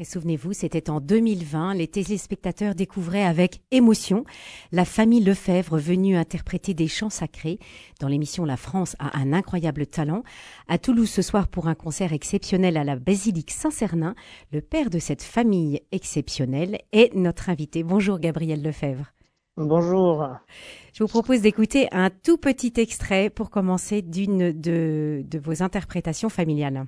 Et souvenez-vous, c'était en 2020, les téléspectateurs découvraient avec émotion la famille Lefebvre venue interpréter des chants sacrés dans l'émission La France a un incroyable talent. À Toulouse ce soir pour un concert exceptionnel à la basilique Saint-Cernin, le père de cette famille exceptionnelle est notre invité. Bonjour Gabriel Lefebvre. Bonjour. Je vous propose d'écouter un tout petit extrait pour commencer d'une de, de vos interprétations familiales.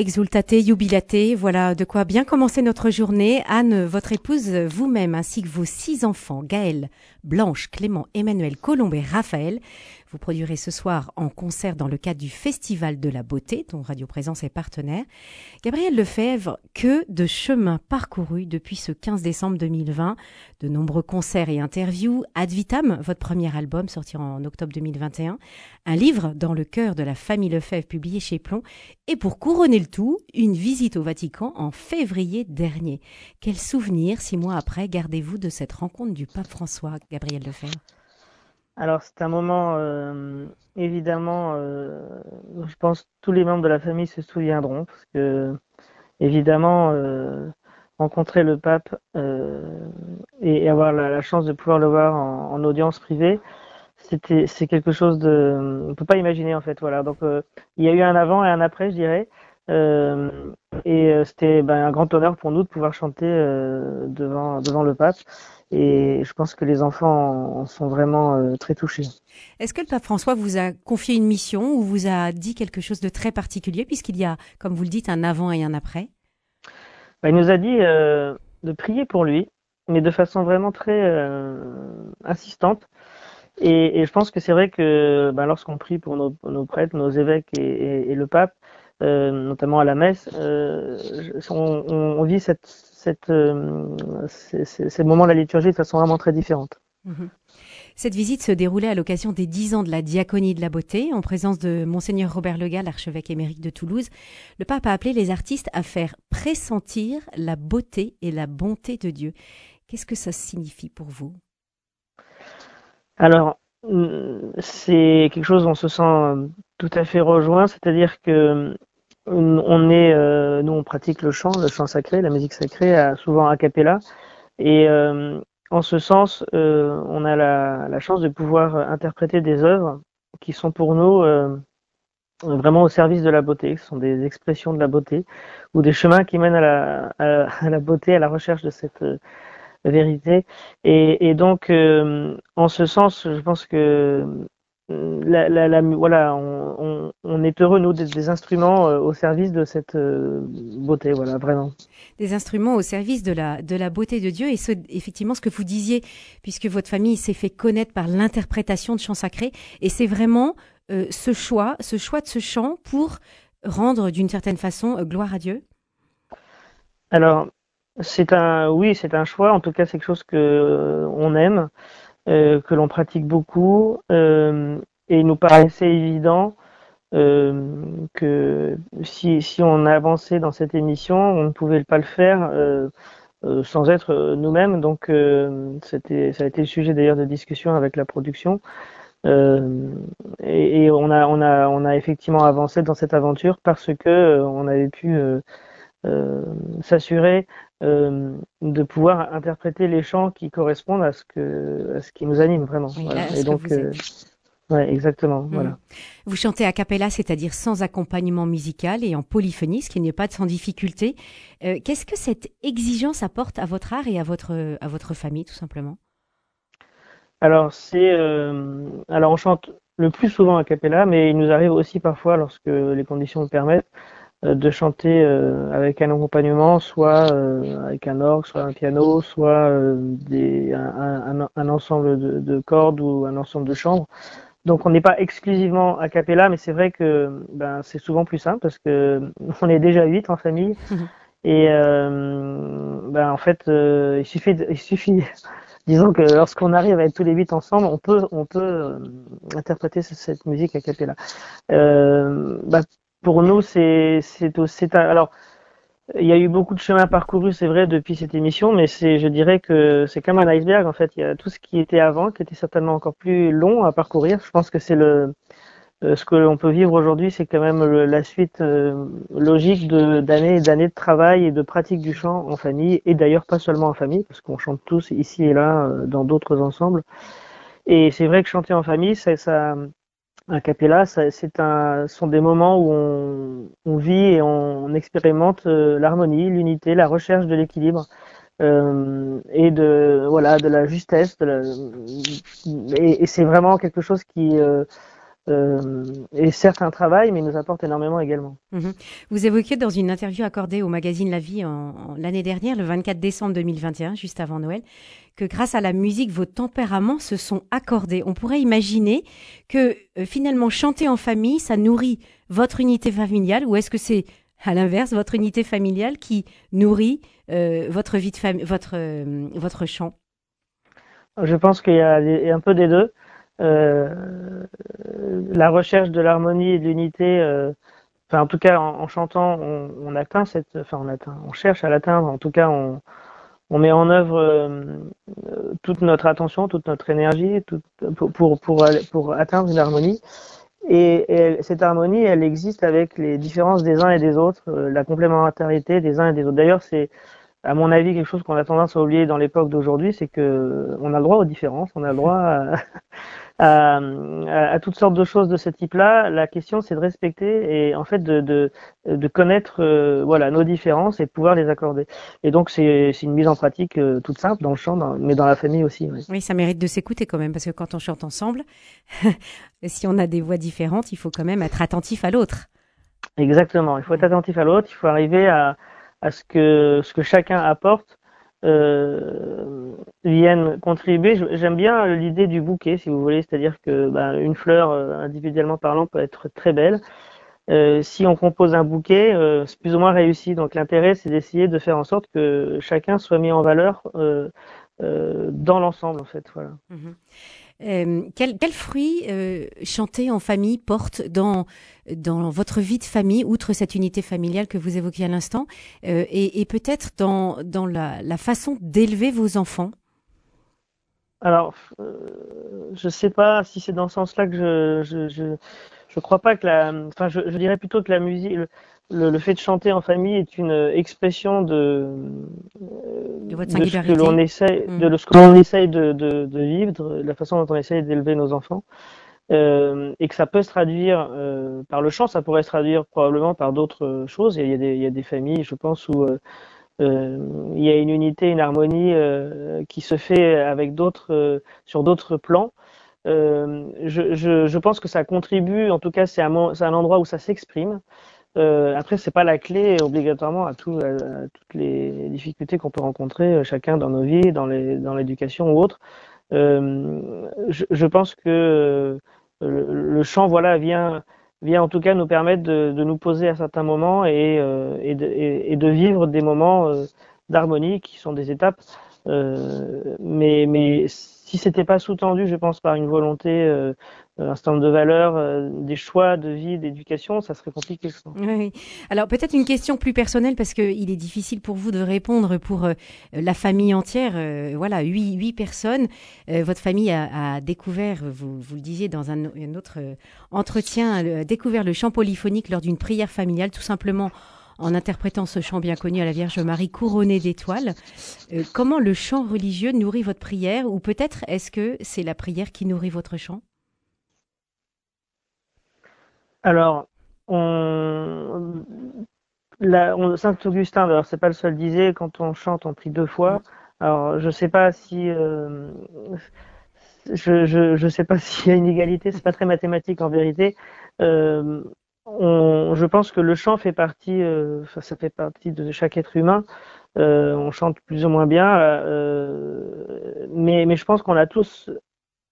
Exultate, jubilate, voilà de quoi bien commencer notre journée. Anne, votre épouse, vous-même, ainsi que vos six enfants, Gaël, Blanche, Clément, Emmanuel, Colombe et Raphaël, vous produirez ce soir en concert dans le cadre du Festival de la Beauté, dont Radio Présence est partenaire. Gabriel Lefebvre, que de chemins parcourus depuis ce 15 décembre 2020, de nombreux concerts et interviews, Ad Vitam, votre premier album sorti en octobre 2021, un. Livre dans le cœur de la famille Lefebvre publié chez Plomb, et pour couronner le tout, une visite au Vatican en février dernier. Quel souvenir, six mois après, gardez-vous de cette rencontre du pape François, Gabriel Lefebvre? Alors c'est un moment euh, évidemment, euh, je pense tous les membres de la famille se souviendront parce que évidemment euh, rencontrer le pape et, avoir la, chance de pouvoir le voir en, audience privée, c'était c'est quelque chose de on peut pas imaginer en fait voilà. Donc il y a eu un avant et un après je dirais et c'était ben, un grand honneur pour nous de pouvoir chanter devant devant le pape et je pense que les enfants en sont vraiment euh, très touchés. Est-ce que le pape François vous a confié une mission ou vous a dit quelque chose de très particulier puisqu'il y a, comme vous le dites, un avant et un après? Bah, Il nous a dit euh, de prier pour lui, mais de façon vraiment très euh, insistante. Et, et, je pense que c'est vrai que bah, lorsqu'on prie pour nos, nos, prêtres, nos évêques et, et, le pape, euh, notamment à la messe, euh, on, on, vit cette, cette, euh, ces, moments de la liturgie de façon vraiment très différente. Mhm. Cette visite se déroulait à l'occasion des dix ans de la diaconie de la beauté, en présence de Monseigneur Robert Legal, archevêque émérite de Toulouse. Le pape a appelé les artistes à faire pressentir la beauté et la bonté de Dieu. Qu'est-ce que ça signifie pour vous? Alors, c'est quelque chose, on se sent tout à fait rejoint, c'est-à-dire que on est, euh, nous on pratique le chant, le chant sacré, la musique sacrée, souvent a cappella, et euh, en ce sens, euh, on a la, chance de pouvoir interpréter des œuvres qui sont pour nous vraiment au service de la beauté, ce sont des expressions de la beauté ou des chemins qui mènent à la, à, la beauté, à la recherche de cette vérité. Et, et donc, en ce sens, je pense que la, la, la, voilà, on, on, est heureux nous des, instruments euh, au service de cette euh, beauté, voilà, vraiment. Des instruments au service de la de la beauté de Dieu et ce, effectivement ce que vous disiez, puisque votre famille s'est fait connaître par l'interprétation de chants sacrés, et c'est vraiment euh, ce choix, ce choix de ce chant pour rendre d'une certaine façon gloire à Dieu? Alors, c'est un, oui, c'est un choix. En tout cas, c'est quelque chose que on aime. Euh, que l'on pratique beaucoup euh, et il nous paraissait évident euh, que si, si on avançait dans cette émission, on ne pouvait pas le faire sans être nous-mêmes. Donc c'était ça a été le sujet d'ailleurs de discussion avec la production. et, et, on a on a on a effectivement avancé dans cette aventure parce que on avait pu s'assurer euh, de pouvoir interpréter les chants qui correspondent à ce que à ce qui nous anime vraiment. Et donc, euh, ouais, exactement. Mmh. Voilà. Vous chantez a cappella, c'est-à-dire sans accompagnement musical et en polyphonie, ce qui n'est pas sans difficulté. Euh, Qu'est-ce que cette exigence apporte à votre art et à votre à votre famille, tout simplement? Alors c'est alors on chante le plus souvent a cappella, mais il nous arrive aussi parfois, lorsque les conditions le permettent, de chanter euh, avec un accompagnement, soit euh, avec un orgue, soit un piano, soit des, un, un, ensemble de, de, cordes ou un ensemble de chambres. Donc on n'est pas exclusivement a cappella, mais c'est vrai que ben, c'est souvent plus simple parce que on est déjà huit en famille. Mhm. Et ben, en fait, il suffit, il suffit disons que lorsqu'on arrive à être tous les huit ensemble, on peut, on peut interpréter cette musique a cappella. Euh, bah, pour nous, c'est c'est alors il y a eu beaucoup de chemin parcouru, c'est vrai, depuis cette émission, mais c'est, je dirais que c'est comme un iceberg, en fait. Il y a tout ce qui était avant, qui était certainement encore plus long à parcourir. Je pense que c'est le, euh, ce que l'on peut vivre aujourd'hui, c'est quand même la suite euh, logique d'années et d'années de travail et de pratique du chant en famille, et d'ailleurs pas seulement en famille, parce qu'on chante tous ici et là euh, dans d'autres ensembles. Et c'est vrai que chanter en famille, ça, ça un capella, c'est un, sont des moments où on, on vit et on, expérimente l'harmonie, l'unité, la recherche de l'équilibre. Euh, et de voilà de la justesse de la, et, et c'est vraiment quelque chose qui euh, euh, est certes un travail, mais il nous apporte énormément également. Mhm. Vous évoquiez dans une interview accordée au magazine La Vie en, l'année dernière, le 24 décembre 2021, juste avant Noël, que grâce à la musique, vos tempéraments se sont accordés. On pourrait imaginer que euh, finalement chanter en famille, ça nourrit votre unité familiale, ou est-ce que c'est à l'inverse votre unité familiale qui nourrit euh, votre vie de famille, votre votre chant? Je pense qu'il y a un peu des deux. Euh, la recherche de l'harmonie et de l'unité, euh, enfin en tout cas en, chantant, on, atteint cette, enfin on atteint, on cherche à l'atteindre. En tout cas, on, on met en œuvre euh, toute notre attention, toute notre énergie tout, pour, pour, pour, atteindre une harmonie. Et, cette harmonie, elle existe avec les différences des uns et des autres, la complémentarité des uns et des autres. D'ailleurs, c'est à mon avis quelque chose qu'on a tendance à oublier dans l'époque d'aujourd'hui, c'est que on a le droit aux différences, on a le droit à, à, toutes sortes de choses de ce type-là. La question, c'est de respecter et en fait de, de, de connaître euh, voilà nos différences et de pouvoir les accorder. Et donc c'est une mise en pratique euh, toute simple dans le chant, mais dans la famille aussi. Oui. oui, ça mérite de s'écouter quand même parce que quand on chante ensemble, si on a des voix différentes, il faut quand même être attentif à l'autre. Exactement, il faut être attentif à l'autre, il faut arriver à, à ce que ce que chacun apporte euh, viennent contribuer. J'aime bien l'idée du bouquet, si vous voulez, c'est-à-dire que bah, une fleur, euh, individuellement parlant, peut être très belle. Euh, si on compose un bouquet, c'est plus ou moins réussi. Donc l'intérêt, c'est d'essayer de faire en sorte que chacun soit mis en valeur dans l'ensemble, en fait. Voilà. Mm-hmm. Euh, quel, fruit euh, chanter en famille porte dans, dans votre vie de famille, outre cette unité familiale que vous évoquiez à l'instant, euh, et, peut-être dans, dans la, façon d'élever vos enfants? Alors, euh, je ne sais pas si c'est dans ce sens-là que je, je, je, je crois pas que la, enfin, je, dirais plutôt que la musique, fait de chanter en famille est une expression de, de, votre de ce que l'on essaie, mm. de ce que l'on essaye de, de, de, vivre, de la façon dont on essaye d'élever nos enfants, euh, et que ça peut se traduire euh, par le chant, ça pourrait se traduire probablement par d'autres choses. Il y, a des, il y a des familles, je pense, où euh, euh il y a une unité, une harmonie euh, qui se fait avec d'autres, euh, sur d'autres plans. Je, je, je, pense que ça contribue, en tout cas, c'est un, un endroit où ça s'exprime. Euh, après, c'est pas la clé obligatoirement à, tout, à, toutes les difficultés qu'on peut rencontrer euh, chacun dans nos vies, dans l'éducation ou autre. Euh, je, pense que euh, le, le, chant, voilà, vient vient en tout cas nous permettre de, nous poser à certains moments et, euh, et, de, et, de, vivre des moments d'harmonie qui sont des étapes. mais mais si c'était pas sous-tendu, je pense, par une volonté un certain de valeurs, euh, des choix de vie, d'éducation, ça serait compliqué. Oui. Alors peut-être une question plus personnelle parce qu'il est difficile pour vous de répondre pour euh, la famille entière. Euh, voilà, huit, huit personnes. votre famille a, a découvert, vous, vous, le disiez dans un, un autre entretien, a découvert le chant polyphonique lors d'une prière familiale, tout simplement en interprétant ce chant bien connu à la Vierge Marie couronnée d'étoiles. comment le chant religieux nourrit votre prière ou peut-être est-ce que c'est la prière qui nourrit votre chant? Alors, on, on Saint Augustin, alors c'est pas le seul disait, quand on chante, on prie deux fois. Alors, je sais pas si, euh, je, je, sais pas s'il y a une égalité, c'est pas très mathématique en vérité. Euh, je pense que le chant fait partie, euh, ça fait partie de chaque être humain. On chante plus ou moins bien, mais, mais je pense qu'on a tous,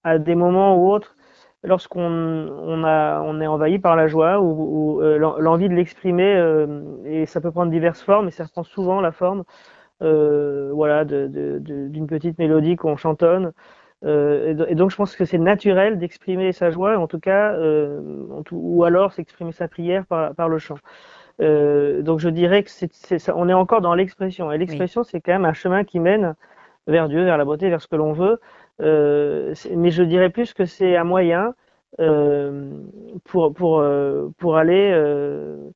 à des moments ou autres, lorsqu'on on a, on est envahi par la joie ou, euh, l'envie de l'exprimer, euh, et ça peut prendre diverses formes, et ça prend souvent la forme, euh, voilà, d'une de, de, petite mélodie qu'on chantonne, et, donc je pense que c'est naturel d'exprimer sa joie, en tout cas, ou alors s'exprimer sa prière par, par le chant. donc je dirais que c'est, on est encore dans l'expression. Et l'expression, c'est quand même un chemin qui mène vers Dieu, vers la beauté, vers ce que l'on veut. Mais je dirais plus que c'est un moyen euh, pour pour euh, pour aller euh,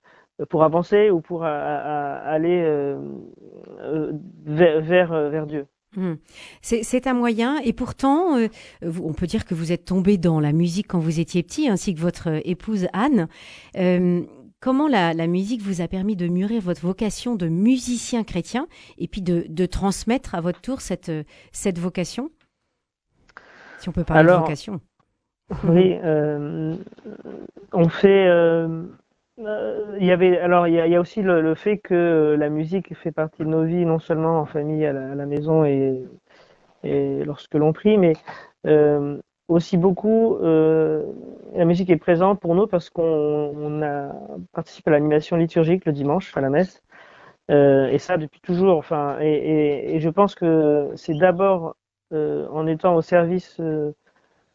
pour avancer ou pour aller vers, vers, vers Dieu. Hmm. C'est un moyen, et pourtant, on peut dire que vous êtes tombé dans la musique quand vous étiez petit, ainsi que votre épouse Anne. comment la, la, musique vous a permis de mûrir votre vocation de musicien chrétien et puis de, de transmettre à votre tour cette, cette vocation? Si on peut parler de vocation. Oui, euh, on fait. Euh, euh, il y avait alors il y a, aussi le, fait que la musique fait partie de nos vies non seulement en famille à la, maison et, et lorsque l'on prie, mais aussi beaucoup la musique est présente pour nous parce qu'on a participé à l'animation liturgique le dimanche à la messe et ça depuis toujours. Enfin et, et je pense que c'est d'abord en étant au service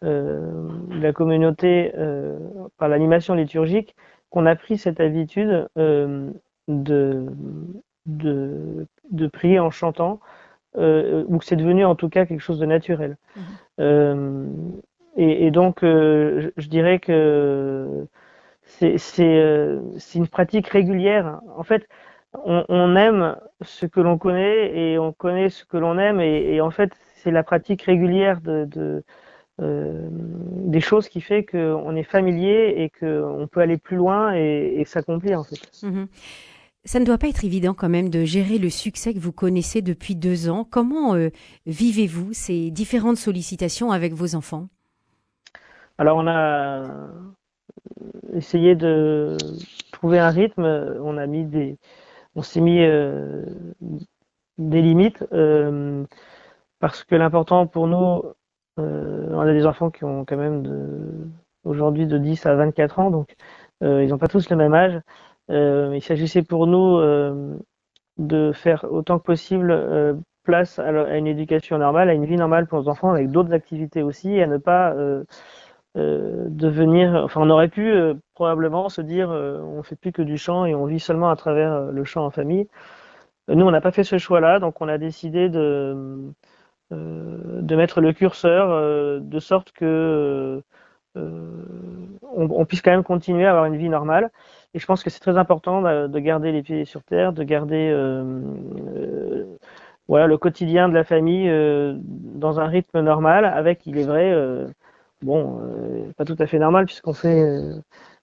euh, la communauté euh, par l'animation liturgique qu'on a pris cette habitude euh, de, de, de, prier en chantant, ou que c'est devenu en tout cas quelque chose de naturel. Mhm. Et, et, donc, je, je, dirais que c'est une pratique régulière. En fait, on, on aime ce que l'on connaît et on connaît ce que l'on aime, et, et, en fait, c'est la pratique régulière de, de euh, des choses qui fait qu'on est familier et qu'on peut aller plus loin et, et s'accomplir en fait. Mhm. Ça ne doit pas être évident quand même de gérer le succès que vous connaissez depuis deux ans. Comment euh, vivez-vous ces différentes sollicitations avec vos enfants? Alors on a essayé de trouver un rythme. On a mis des, on s'est mis euh, des limites parce que l'important pour nous euh, on a des enfants qui ont quand même aujourd'hui de 10 à 24 ans, donc euh, ils n'ont pas tous le même âge. Euh, il s'agissait pour nous de faire autant que possible place à, une éducation normale, à une vie normale pour nos enfants, avec d'autres activités aussi, et à ne pas devenir. Enfin, on aurait pu probablement se dire, on fait plus que du chant et on vit seulement à travers le chant en famille. Nous, on n'a pas fait ce choix-là, donc on a décidé de euh, de mettre le curseur euh, de sorte que euh, on, puisse quand même continuer à avoir une vie normale. Et je pense que c'est très important de, garder les pieds sur terre, de garder voilà le quotidien de la famille dans un rythme normal, avec, il est vrai, bon, pas tout à fait normal puisqu'on fait,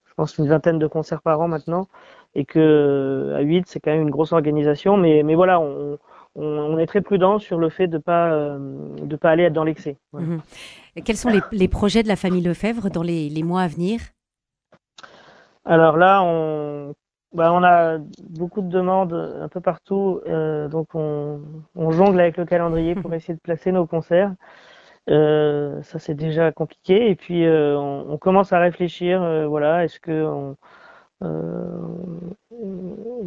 je pense, une vingtaine de concerts par an maintenant, et que à 8, c'est quand même une grosse organisation. Mais, mais voilà, on, on, est très prudent sur le fait de pas euh, de pas aller dans l'excès. Mhm. Quels sont les, projets de la famille Lefebvre dans les, mois à venir? Alors là, on bah, on a beaucoup de demandes un peu partout, euh, donc on, jongle avec le calendrier pour essayer de placer nos concerts. Euh, ça c'est déjà compliqué et puis on, commence à réfléchir. voilà, est-ce que on,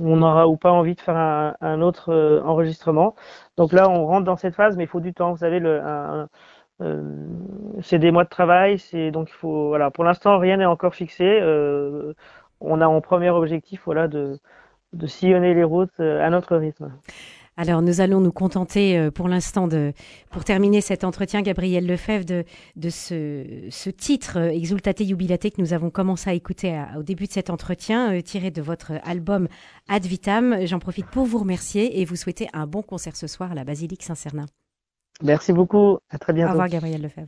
on aura ou pas envie de faire un, autre euh, enregistrement. Donc là, on rentre dans cette phase, mais il faut du temps. Vous savez, euh, c'est des mois de travail, donc il faut. Pour l'instant, rien n'est encore fixé. Euh, on a en premier objectif, voilà, de sillonner les routes à notre rythme. Alors nous allons nous contenter euh, pour l'instant de, pour terminer cet entretien, Gabriel Lefebvre, de, de ce, ce titre euh, Exultate Jubilate que nous avons commencé à écouter au début de cet entretien, euh, tiré de votre album Ad Vitam. J'en profite pour vous remercier et vous souhaiter un bon concert ce soir à la Basilique Saint-Cernin. Merci beaucoup, à très bientôt. Au revoir Gabriel Lefebvre.